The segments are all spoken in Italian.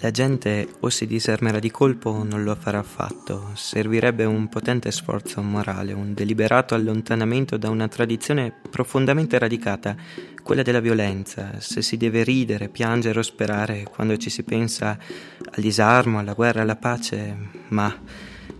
La gente o si disarmerà di colpo o non lo farà affatto. Servirebbe un potente sforzo morale, un deliberato allontanamento da una tradizione profondamente radicata, quella della violenza. Se si deve ridere, piangere o sperare quando ci si pensa al disarmo, alla guerra, alla pace, ma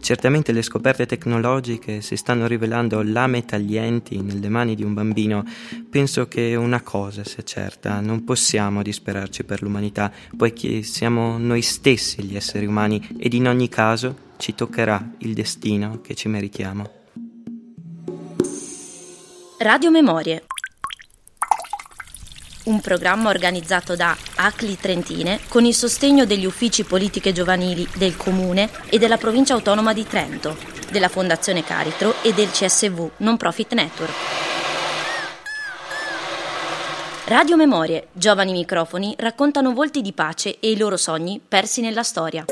Certamente le scoperte tecnologiche si stanno rivelando lame taglienti nelle mani di un bambino. Penso che una cosa sia certa, non possiamo disperarci per l'umanità, poiché siamo noi stessi gli esseri umani ed in ogni caso ci toccherà il destino che ci meritiamo. Radio Memorie un programma organizzato da ACLI Trentine con il sostegno degli uffici politiche giovanili del Comune e della Provincia Autonoma di Trento, della Fondazione Caritro e del CSV Non Profit Network. Radio Memorie, giovani microfoni raccontano volti di pace e i loro sogni persi nella storia.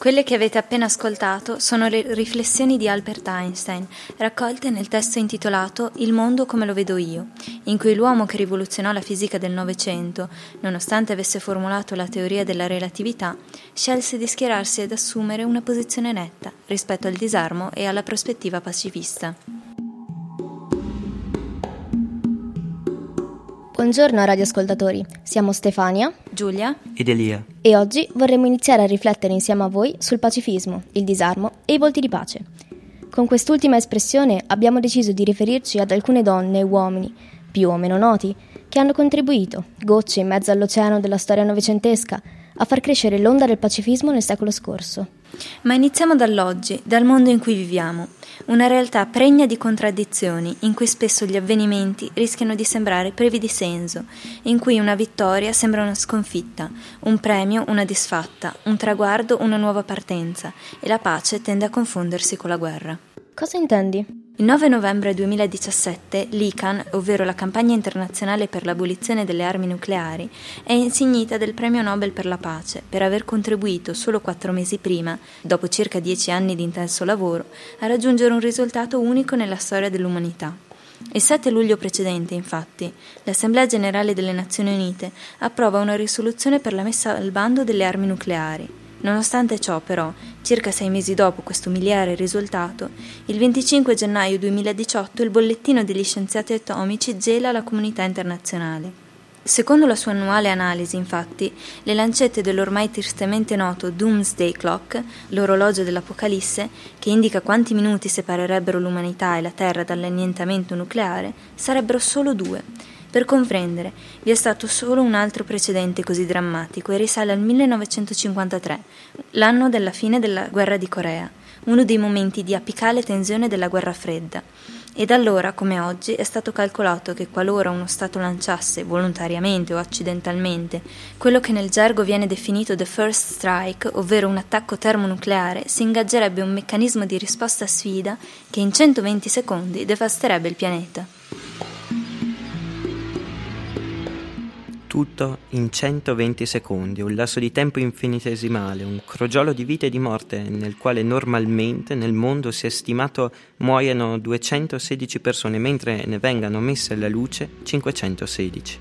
Quelle che avete appena ascoltato sono le riflessioni di Albert Einstein, raccolte nel testo intitolato Il mondo come lo vedo io, in cui l'uomo che rivoluzionò la fisica del Novecento, nonostante avesse formulato la teoria della relatività, scelse di schierarsi ed assumere una posizione netta rispetto al disarmo e alla prospettiva pacifista. Buongiorno radioascoltatori, siamo Stefania, Giulia ed Elia e oggi vorremmo iniziare a riflettere insieme a voi sul pacifismo, il disarmo e i volti di pace. Con quest'ultima espressione abbiamo deciso di riferirci ad alcune donne e uomini, più o meno noti, che hanno contribuito, gocce in mezzo all'oceano della storia novecentesca, a far crescere l'onda del pacifismo nel secolo scorso. Ma iniziamo dall'oggi, dal mondo in cui viviamo una realtà pregna di contraddizioni, in cui spesso gli avvenimenti rischiano di sembrare privi di senso, in cui una vittoria sembra una sconfitta, un premio una disfatta, un traguardo una nuova partenza, e la pace tende a confondersi con la guerra. Cosa intendi? Il 9 novembre 2017 l'ICAN, ovvero la campagna internazionale per l'abolizione delle armi nucleari, è insignita del Premio Nobel per la pace per aver contribuito solo quattro mesi prima, dopo circa dieci anni di intenso lavoro, a raggiungere un risultato unico nella storia dell'umanità. Il 7 luglio precedente, infatti, l'Assemblea generale delle Nazioni Unite approva una risoluzione per la messa al bando delle armi nucleari. Nonostante ciò, però, circa sei mesi dopo questo miliare risultato, il 25 gennaio 2018 il bollettino degli scienziati atomici gela la comunità internazionale. Secondo la sua annuale analisi, infatti, le lancette dell'ormai tristemente noto Doomsday Clock, l'orologio dell'Apocalisse, che indica quanti minuti separerebbero l'umanità e la Terra dall'annientamento nucleare, sarebbero solo due per comprendere, vi è stato solo un altro precedente così drammatico e risale al 1953, l'anno della fine della guerra di Corea, uno dei momenti di apicale tensione della guerra fredda. E da allora, come oggi, è stato calcolato che qualora uno Stato lanciasse, volontariamente o accidentalmente, quello che nel gergo viene definito the first strike, ovvero un attacco termonucleare, si ingaggerebbe un meccanismo di risposta a sfida che in 120 secondi devasterebbe il pianeta. Tutto in 120 secondi, un lasso di tempo infinitesimale, un crogiolo di vita e di morte nel quale normalmente nel mondo si è stimato muoiano 216 persone, mentre ne vengano messe alla luce 516.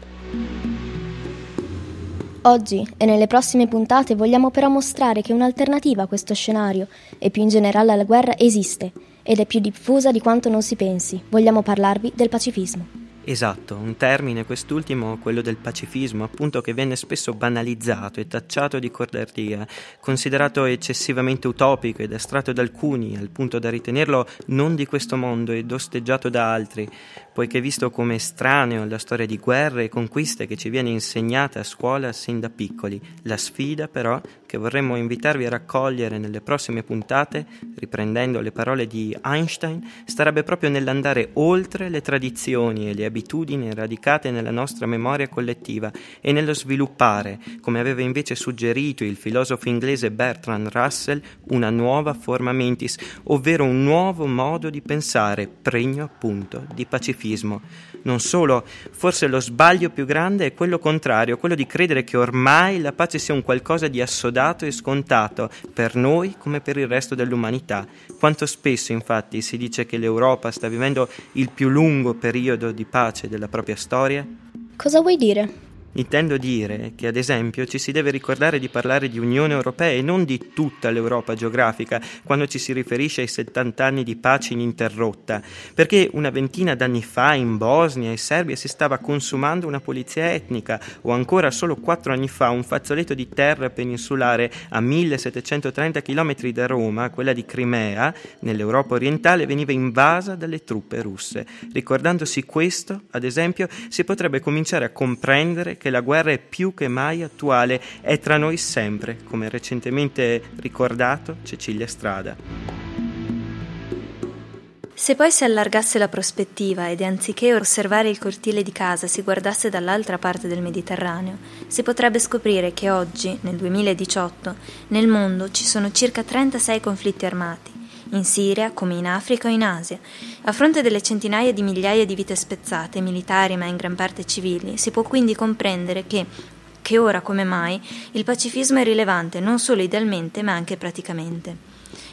Oggi e nelle prossime puntate vogliamo però mostrare che un'alternativa a questo scenario e più in generale alla guerra esiste ed è più diffusa di quanto non si pensi. Vogliamo parlarvi del pacifismo. Esatto, un termine quest'ultimo, quello del pacifismo, appunto che venne spesso banalizzato e tacciato di cordardia, considerato eccessivamente utopico ed estratto da alcuni, al punto da ritenerlo non di questo mondo ed osteggiato da altri, poiché visto come estraneo alla storia di guerre e conquiste che ci viene insegnata a scuola sin da piccoli. La sfida, però, che vorremmo invitarvi a raccogliere nelle prossime puntate, riprendendo le parole di Einstein, starebbe proprio nell'andare oltre le tradizioni e le abitudini radicate nella nostra memoria collettiva e nello sviluppare, come aveva invece suggerito il filosofo inglese Bertrand Russell, una nuova forma mentis, ovvero un nuovo modo di pensare, pregno appunto di pacifismo. Non solo, forse lo sbaglio più grande è quello contrario, quello di credere che ormai la pace sia un qualcosa di assodato e scontato per noi come per il resto dell'umanità. Quanto spesso infatti si dice che l'Europa sta vivendo il più lungo periodo di pace della propria storia? Cosa vuoi dire? Intendo dire che, ad esempio, ci si deve ricordare di parlare di Unione Europea e non di tutta l'Europa geografica quando ci si riferisce ai 70 anni di pace ininterrotta, perché una ventina d'anni fa in Bosnia e Serbia si stava consumando una polizia etnica, o ancora solo quattro anni fa un fazzoletto di terra peninsulare a 1730 km da Roma, quella di Crimea, nell'Europa orientale, veniva invasa dalle truppe russe. Ricordandosi questo, ad esempio, si potrebbe cominciare a comprendere che la guerra è più che mai attuale, è tra noi sempre, come recentemente ricordato Cecilia Strada. Se poi si allargasse la prospettiva ed anziché osservare il cortile di casa si guardasse dall'altra parte del Mediterraneo, si potrebbe scoprire che oggi, nel 2018, nel mondo ci sono circa 36 conflitti armati, in Siria come in Africa o in Asia. A fronte delle centinaia di migliaia di vite spezzate, militari ma in gran parte civili, si può quindi comprendere che che ora come mai il pacifismo è rilevante non solo idealmente ma anche praticamente.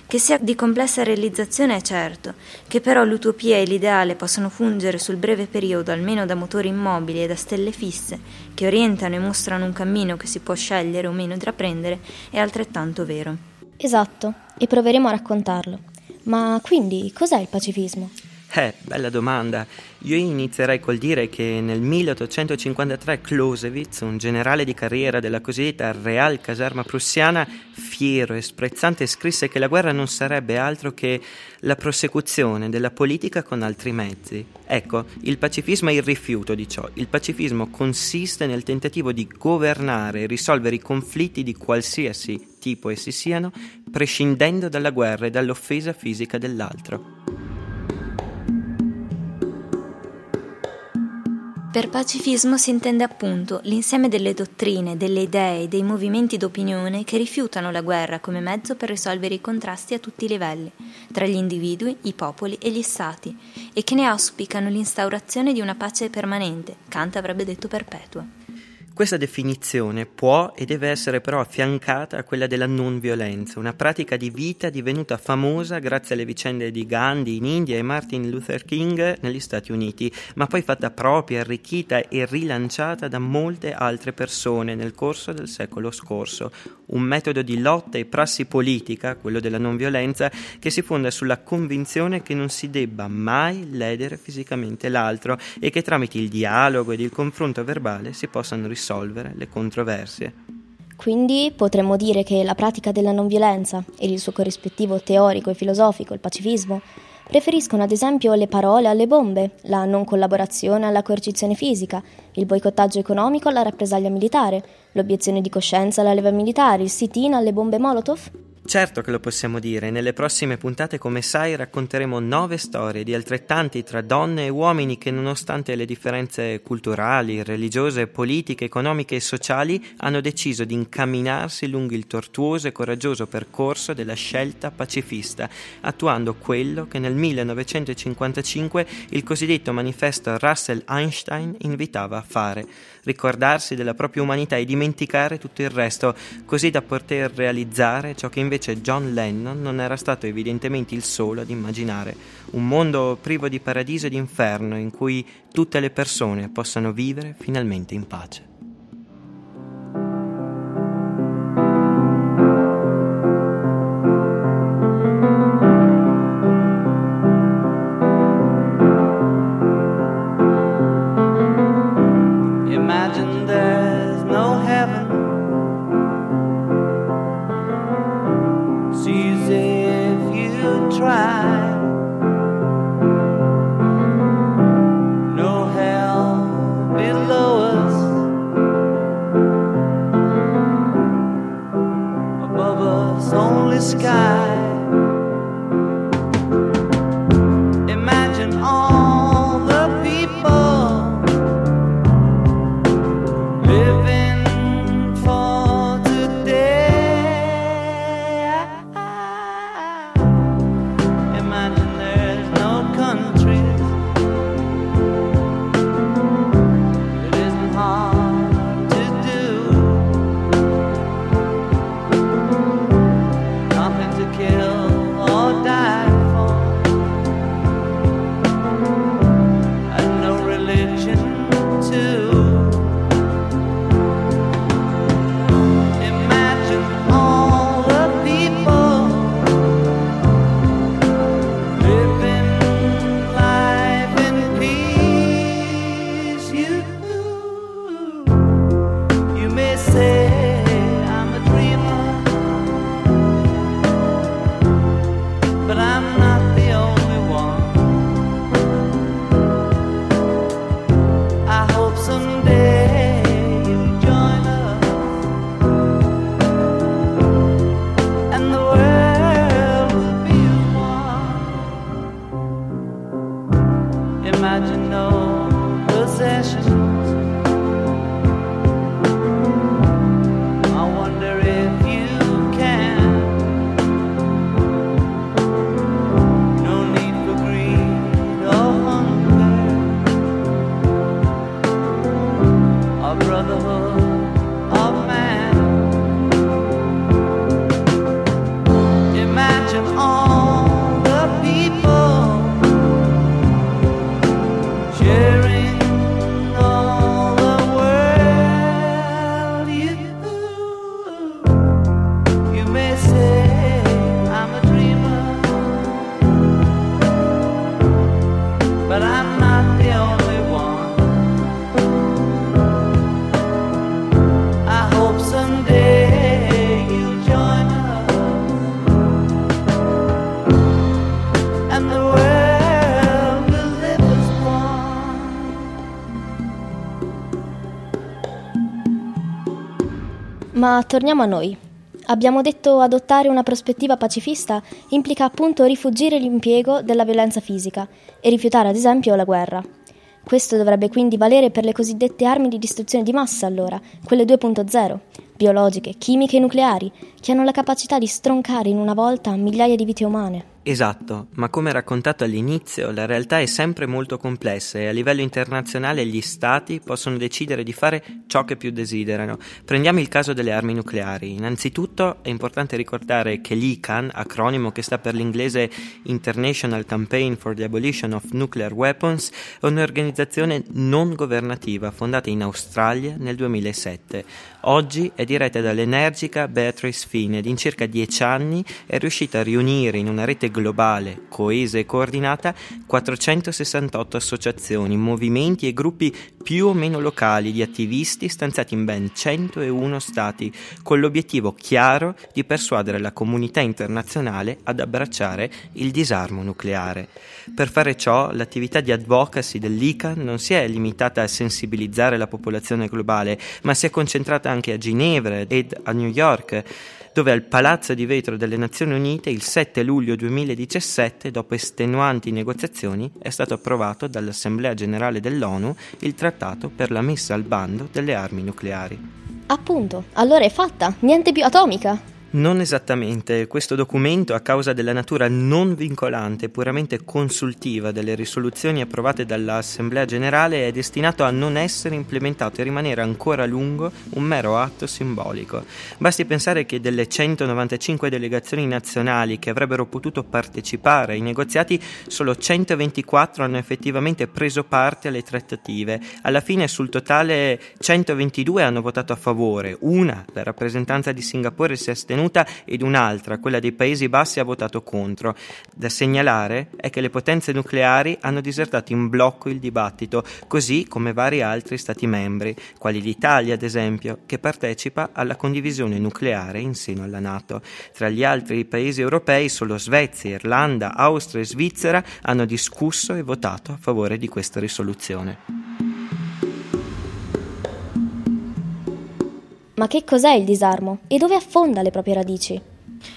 Che sia di complessa realizzazione è certo, che però l'utopia e l'ideale possano fungere sul breve periodo almeno da motori immobili e da stelle fisse, che orientano e mostrano un cammino che si può scegliere o meno intraprendere, è altrettanto vero. Esatto, e proveremo a raccontarlo. Ma quindi cos'è il pacifismo? Eh, bella domanda. Io inizierei col dire che nel 1853 Clausewitz, un generale di carriera della cosiddetta Real Caserma prussiana, fiero e sprezzante, scrisse che la guerra non sarebbe altro che la prosecuzione della politica con altri mezzi. Ecco, il pacifismo è il rifiuto di ciò. Il pacifismo consiste nel tentativo di governare e risolvere i conflitti di qualsiasi tipo essi siano, prescindendo dalla guerra e dall'offesa fisica dell'altro. Per pacifismo si intende appunto l'insieme delle dottrine, delle idee e dei movimenti d'opinione che rifiutano la guerra come mezzo per risolvere i contrasti a tutti i livelli, tra gli individui, i popoli e gli stati, e che ne auspicano l'instaurazione di una pace permanente, Kant avrebbe detto perpetua. Questa definizione può e deve essere però affiancata a quella della non violenza, una pratica di vita divenuta famosa grazie alle vicende di Gandhi in India e Martin Luther King negli Stati Uniti, ma poi fatta propria, arricchita e rilanciata da molte altre persone nel corso del secolo scorso. Un metodo di lotta e prassi politica, quello della non violenza, che si fonda sulla convinzione che non si debba mai ledere fisicamente l'altro e che tramite il dialogo ed il confronto verbale si possano risolvere le controversie. Quindi potremmo dire che la pratica della non violenza e il suo corrispettivo teorico e filosofico, il pacifismo, preferiscono ad esempio le parole alle bombe, la non collaborazione alla coercizione fisica, il boicottaggio economico alla rappresaglia militare, l'obiezione di coscienza alla leva militare, il sit-in alle bombe Molotov? Certo che lo possiamo dire, nelle prossime puntate come sai racconteremo nove storie di altrettanti tra donne e uomini che nonostante le differenze culturali, religiose, politiche, economiche e sociali hanno deciso di incamminarsi lungo il tortuoso e coraggioso percorso della scelta pacifista, attuando quello che nel 1955 il cosiddetto manifesto Russell Einstein invitava a fare, ricordarsi della propria umanità e dimenticare tutto il resto, così da poter realizzare ciò che invece invece John Lennon non era stato evidentemente il solo ad immaginare un mondo privo di paradiso e di inferno in cui tutte le persone possano vivere finalmente in pace. sky. Ma torniamo a noi. Abbiamo detto adottare una prospettiva pacifista implica appunto rifugire l'impiego della violenza fisica e rifiutare ad esempio la guerra. Questo dovrebbe quindi valere per le cosiddette armi di distruzione di massa, allora, quelle 2.0, biologiche, chimiche e nucleari, che hanno la capacità di stroncare in una volta migliaia di vite umane. Esatto, ma come raccontato all'inizio, la realtà è sempre molto complessa e a livello internazionale gli stati possono decidere di fare ciò che più desiderano. Prendiamo il caso delle armi nucleari. Innanzitutto è importante ricordare che l'ICAN, acronimo che sta per l'inglese International Campaign for the Abolition of Nuclear Weapons, è un'organizzazione non governativa fondata in Australia nel 2007. Oggi è diretta dall'energica Beatrice Fine ed in circa dieci anni è riuscita a riunire in una rete globale, coesa e coordinata 468 associazioni, movimenti e gruppi più o meno locali di attivisti stanziati in ben 101 stati, con l'obiettivo chiaro di persuadere la comunità internazionale ad abbracciare il disarmo nucleare. Per fare ciò, l'attività di advocacy dell'ICAN non si è limitata a sensibilizzare la popolazione globale, ma si è concentrata anche a Ginevra ed a New York dove al Palazzo di Vetro delle Nazioni Unite il 7 luglio 2017, dopo estenuanti negoziazioni, è stato approvato dall'Assemblea generale dell'ONU il trattato per la messa al bando delle armi nucleari. Appunto, allora è fatta, niente più atomica. Non esattamente, questo documento, a causa della natura non vincolante, puramente consultiva delle risoluzioni approvate dall'Assemblea generale, è destinato a non essere implementato e rimanere ancora a lungo un mero atto simbolico. Basti pensare che delle 195 delegazioni nazionali che avrebbero potuto partecipare ai negoziati, solo 124 hanno effettivamente preso parte alle trattative. Alla fine, sul totale, 122 hanno votato a favore, una, la rappresentanza di Singapore si è astenuta sostenuta ed un'altra, quella dei Paesi Bassi, ha votato contro. Da segnalare è che le potenze nucleari hanno disertato in blocco il dibattito, così come vari altri Stati membri, quali l'Italia ad esempio, che partecipa alla condivisione nucleare in seno alla Nato. Tra gli altri Paesi europei solo Svezia, Irlanda, Austria e Svizzera hanno discusso e votato a favore di questa risoluzione. Ma che cos'è il disarmo e dove affonda le proprie radici?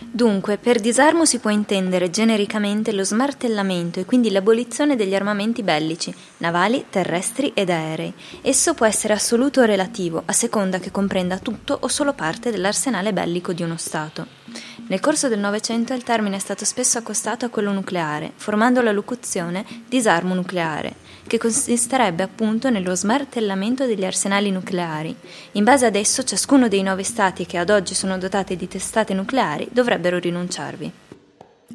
Dunque, per disarmo si può intendere genericamente lo smartellamento e quindi l'abolizione degli armamenti bellici, navali, terrestri ed aerei. Esso può essere assoluto o relativo, a seconda che comprenda tutto o solo parte dell'arsenale bellico di uno Stato. Nel corso del Novecento il termine è stato spesso accostato a quello nucleare, formando la locuzione disarmo nucleare, che consisterebbe appunto nello smartellamento degli arsenali nucleari. In base ad esso ciascuno dei nove Stati che ad oggi sono dotati di testate nucleari dovrebbero rinunciarvi.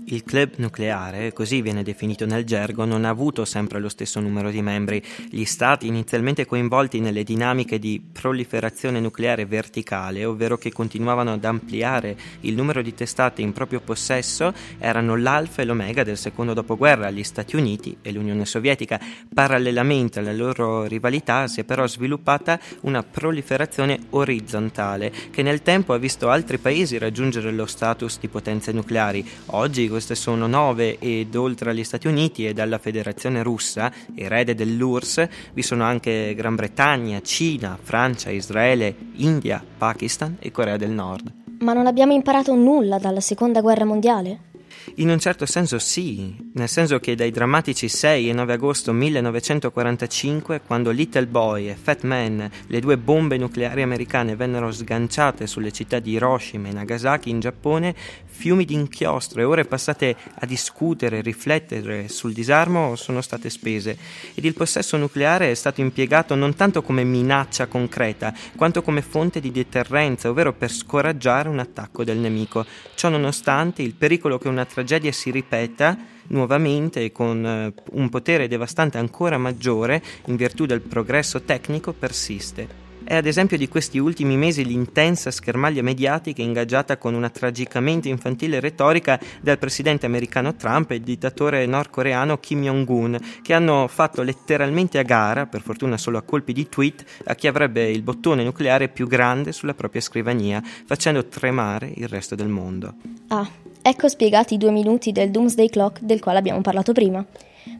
Il club nucleare, così viene definito nel gergo, non ha avuto sempre lo stesso numero di membri. Gli stati inizialmente coinvolti nelle dinamiche di proliferazione nucleare verticale, ovvero che continuavano ad ampliare il numero di testate in proprio possesso, erano l'alfa e l'omega del secondo dopoguerra, gli Stati Uniti e l'Unione Sovietica. Parallelamente alla loro rivalità si è però sviluppata una proliferazione orizzontale, che nel tempo ha visto altri paesi raggiungere lo status di potenze nucleari. Oggi queste sono nove ed oltre agli Stati Uniti e dalla Federazione Russa, erede dell'URSS, vi sono anche Gran Bretagna, Cina, Francia, Israele, India, Pakistan e Corea del Nord. Ma non abbiamo imparato nulla dalla Seconda Guerra Mondiale? In un certo senso sì, nel senso che dai drammatici 6 e 9 agosto 1945, quando Little Boy e Fat Man, le due bombe nucleari americane, vennero sganciate sulle città di Hiroshima e Nagasaki in Giappone, fiumi di inchiostro e ore passate a discutere e riflettere sul disarmo sono state spese ed il possesso nucleare è stato impiegato non tanto come minaccia concreta, quanto come fonte di deterrenza, ovvero per scoraggiare un attacco del nemico. Ciò nonostante, il pericolo che una tragedia si ripeta nuovamente con eh, un potere devastante ancora maggiore in virtù del progresso tecnico persiste. È ad esempio di questi ultimi mesi l'intensa schermaglia mediatica ingaggiata con una tragicamente infantile retorica del presidente americano Trump e il dittatore nordcoreano Kim Jong-un, che hanno fatto letteralmente a gara, per fortuna solo a colpi di tweet, a chi avrebbe il bottone nucleare più grande sulla propria scrivania, facendo tremare il resto del mondo. Ah, ecco spiegati i due minuti del Doomsday Clock del quale abbiamo parlato prima.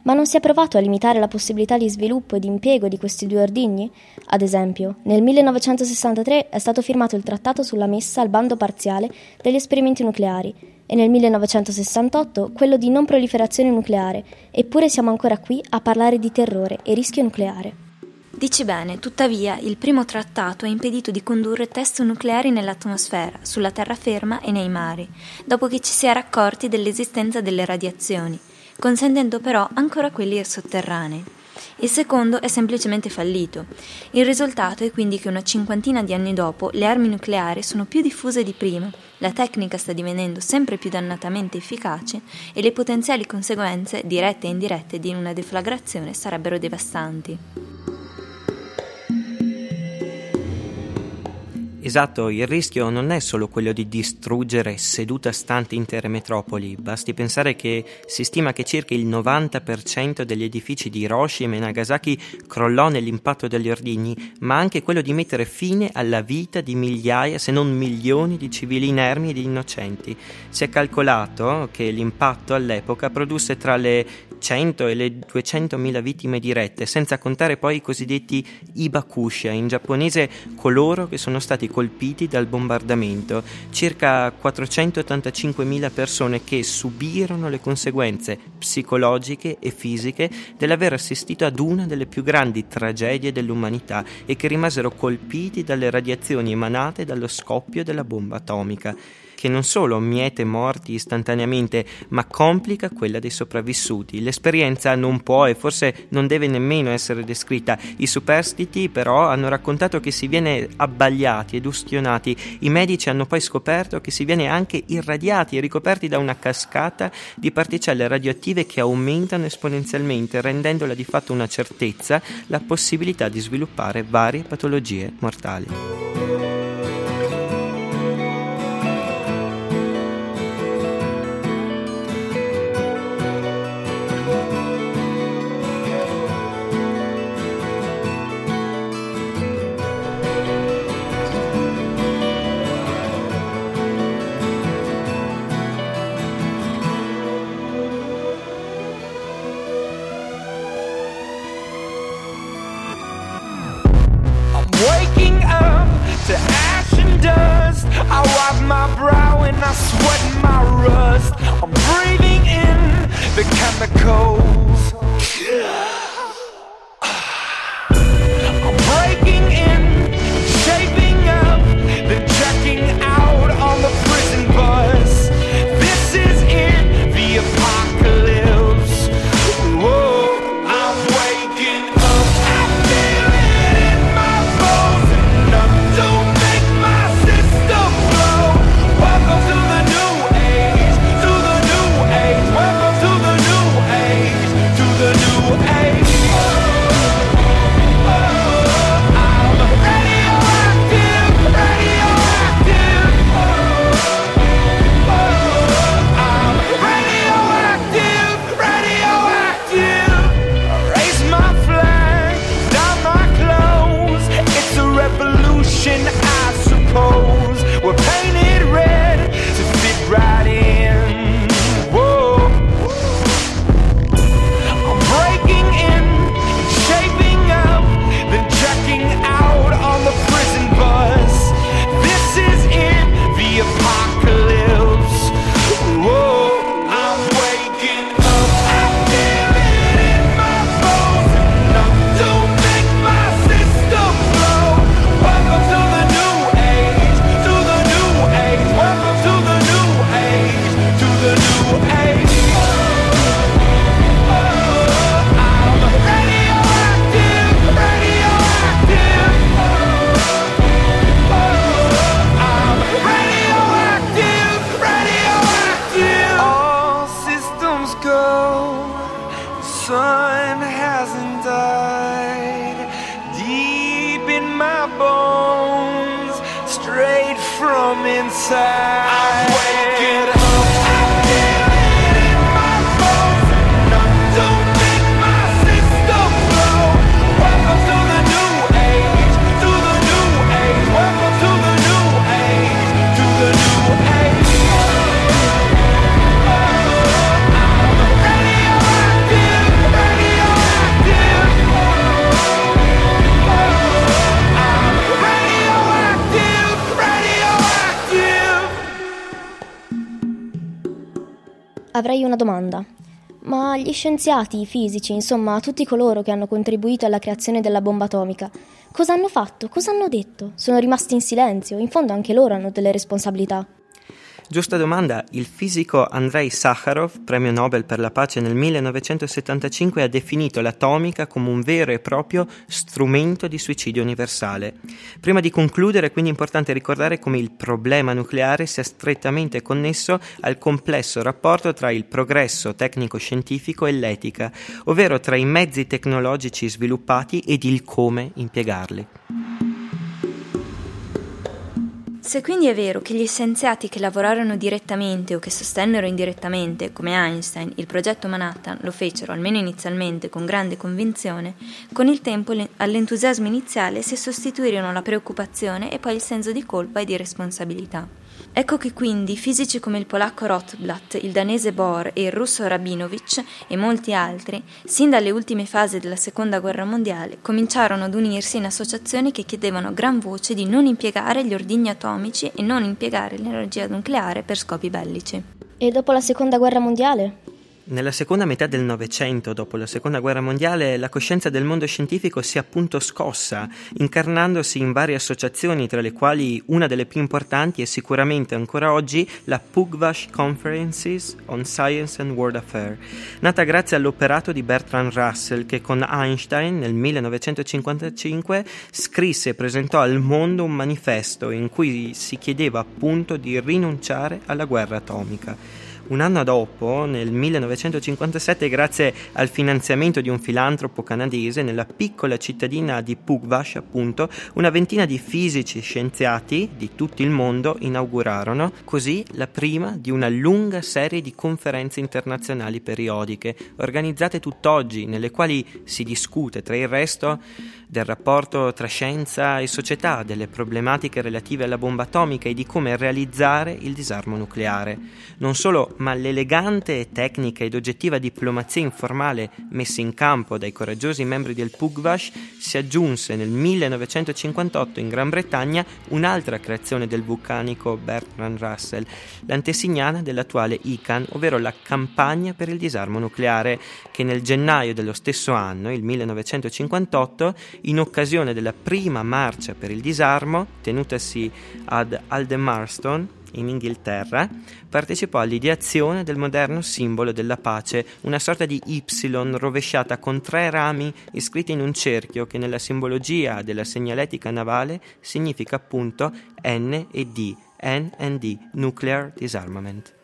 Ma non si è provato a limitare la possibilità di sviluppo e di impiego di questi due ordigni? Ad esempio, nel 1963 è stato firmato il trattato sulla messa al bando parziale degli esperimenti nucleari e nel 1968 quello di non proliferazione nucleare, eppure siamo ancora qui a parlare di terrore e rischio nucleare. Dici bene, tuttavia il primo trattato ha impedito di condurre test nucleari nell'atmosfera, sulla terraferma e nei mari, dopo che ci si era accorti dell'esistenza delle radiazioni consentendo però ancora quelli sotterranei. Il secondo è semplicemente fallito. Il risultato è quindi che una cinquantina di anni dopo le armi nucleari sono più diffuse di prima, la tecnica sta divenendo sempre più dannatamente efficace e le potenziali conseguenze, dirette e indirette, di una deflagrazione sarebbero devastanti. Esatto, il rischio non è solo quello di distruggere seduta stante intere metropoli, basti pensare che si stima che circa il 90% degli edifici di Hiroshima e Nagasaki crollò nell'impatto degli ordigni, ma anche quello di mettere fine alla vita di migliaia, se non milioni di civili inermi ed innocenti. Si è calcolato che l'impatto all'epoca produsse tra le 100 e le 200.000 vittime dirette, senza contare poi i cosiddetti Ibakusha, in giapponese coloro che sono stati colpiti dal bombardamento, circa 485.000 persone che subirono le conseguenze psicologiche e fisiche dell'aver assistito ad una delle più grandi tragedie dell'umanità e che rimasero colpiti dalle radiazioni emanate dallo scoppio della bomba atomica che non solo miete morti istantaneamente, ma complica quella dei sopravvissuti. L'esperienza non può e forse non deve nemmeno essere descritta. I superstiti però hanno raccontato che si viene abbagliati ed ustionati. I medici hanno poi scoperto che si viene anche irradiati e ricoperti da una cascata di particelle radioattive che aumentano esponenzialmente, rendendola di fatto una certezza la possibilità di sviluppare varie patologie mortali. Straight from inside. Avrei una domanda. Ma gli scienziati, i fisici, insomma, tutti coloro che hanno contribuito alla creazione della bomba atomica, cosa hanno fatto? Cosa hanno detto? Sono rimasti in silenzio? In fondo anche loro hanno delle responsabilità. Giusta domanda, il fisico Andrei Sakharov, premio Nobel per la pace nel 1975, ha definito l'atomica come un vero e proprio strumento di suicidio universale. Prima di concludere è quindi importante ricordare come il problema nucleare sia strettamente connesso al complesso rapporto tra il progresso tecnico-scientifico e l'etica, ovvero tra i mezzi tecnologici sviluppati ed il come impiegarli. Se quindi è vero che gli scienziati che lavorarono direttamente o che sostennero indirettamente, come Einstein, il progetto Manhattan lo fecero almeno inizialmente con grande convinzione, con il tempo le- all'entusiasmo iniziale si sostituirono la preoccupazione e poi il senso di colpa e di responsabilità. Ecco che quindi fisici come il polacco Rotblat, il danese Bohr e il russo Rabinovich e molti altri, sin dalle ultime fasi della Seconda Guerra Mondiale, cominciarono ad unirsi in associazioni che chiedevano a gran voce di non impiegare gli ordigni atomici e non impiegare l'energia nucleare per scopi bellici. E dopo la seconda guerra mondiale? Nella seconda metà del Novecento, dopo la Seconda Guerra Mondiale, la coscienza del mondo scientifico si è appunto scossa, incarnandosi in varie associazioni, tra le quali una delle più importanti è sicuramente ancora oggi la Pugwash Conferences on Science and World Affairs, nata grazie all'operato di Bertrand Russell che con Einstein nel 1955 scrisse e presentò al mondo un manifesto in cui si chiedeva appunto di rinunciare alla guerra atomica. Un anno dopo, nel 1957, grazie al finanziamento di un filantropo canadese, nella piccola cittadina di Pugwash, appunto, una ventina di fisici e scienziati di tutto il mondo inaugurarono così la prima di una lunga serie di conferenze internazionali periodiche, organizzate tutt'oggi, nelle quali si discute, tra il resto, del rapporto tra scienza e società, delle problematiche relative alla bomba atomica e di come realizzare il disarmo nucleare. Non solo, ma l'elegante tecnica ed oggettiva diplomazia informale messa in campo dai coraggiosi membri del Pugwash si aggiunse nel 1958 in Gran Bretagna un'altra creazione del vulcanico Bertrand Russell, l'antesignana dell'attuale ICAN, ovvero la campagna per il disarmo nucleare, che nel gennaio dello stesso anno, il 1958, in occasione della prima marcia per il disarmo, tenutasi ad Aldermaston, in Inghilterra, partecipò all'ideazione del moderno simbolo della pace, una sorta di Y rovesciata con tre rami iscritti in un cerchio che nella simbologia della segnaletica navale significa appunto N e D, N and D, Nuclear Disarmament.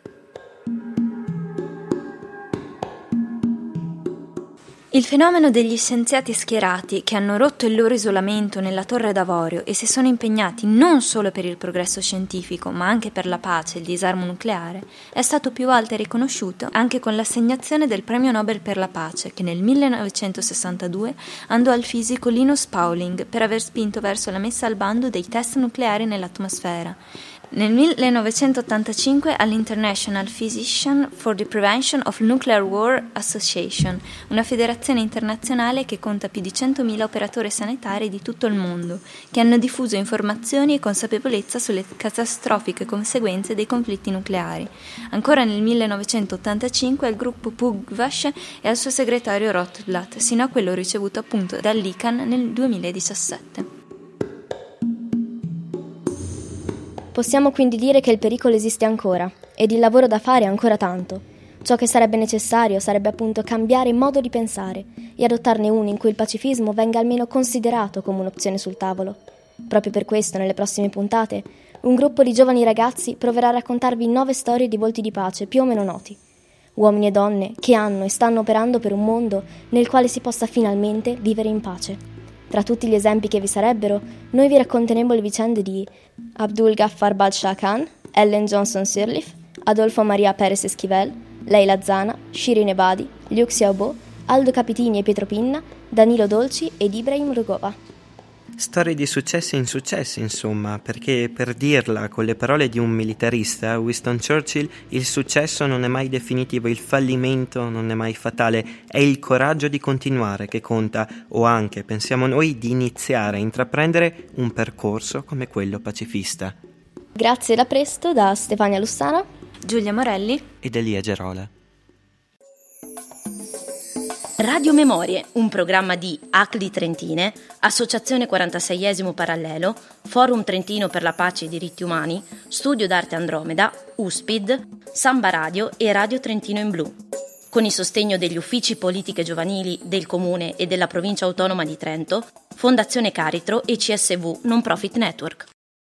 Il fenomeno degli scienziati schierati che hanno rotto il loro isolamento nella Torre d'Avorio e si sono impegnati non solo per il progresso scientifico, ma anche per la pace e il disarmo nucleare, è stato più volte riconosciuto anche con l'assegnazione del Premio Nobel per la pace, che nel 1962 andò al fisico Linus Pauling per aver spinto verso la messa al bando dei test nucleari nell'atmosfera. Nel 1985 all'International Physician for the Prevention of Nuclear War Association, una federazione internazionale che conta più di 100.000 operatori sanitari di tutto il mondo, che hanno diffuso informazioni e consapevolezza sulle catastrofiche conseguenze dei conflitti nucleari. Ancora nel 1985 al gruppo Pugwash e al suo segretario Rotblat, sino a quello ricevuto appunto dall'ICAN nel 2017. Possiamo quindi dire che il pericolo esiste ancora ed il lavoro da fare è ancora tanto. Ciò che sarebbe necessario sarebbe appunto cambiare modo di pensare e adottarne uno in cui il pacifismo venga almeno considerato come un'opzione sul tavolo. Proprio per questo, nelle prossime puntate, un gruppo di giovani ragazzi proverà a raccontarvi nove storie di volti di pace più o meno noti. uomini e donne che hanno e stanno operando per un mondo nel quale si possa finalmente vivere in pace. Tra tutti gli esempi che vi sarebbero, noi vi racconteremo le vicende di Abdul Ghaffar Badshah Khan, Ellen Johnson Sirleaf, Adolfo Maria Perez Esquivel, Leila Zana, Shirin Ebadi, Liu Xiaobo, Aldo Capitini e Pietro Pinna, Danilo Dolci ed Ibrahim Rugova. Storie di successi e insuccessi, insomma, perché per dirla con le parole di un militarista, Winston Churchill, il successo non è mai definitivo, il fallimento non è mai fatale, è il coraggio di continuare che conta, o anche, pensiamo noi, di iniziare a intraprendere un percorso come quello pacifista. Grazie da presto da Stefania Lussana, Giulia Morelli ed Elia Gerola. Radio Memorie, un programma di ACLI Trentine, Associazione 46esimo Parallelo, Forum Trentino per la Pace e i Diritti Umani, Studio d'Arte Andromeda, USPID, Samba Radio e Radio Trentino in Blu. Con il sostegno degli uffici politiche giovanili del Comune e della Provincia Autonoma di Trento, Fondazione Caritro e CSV Non Profit Network.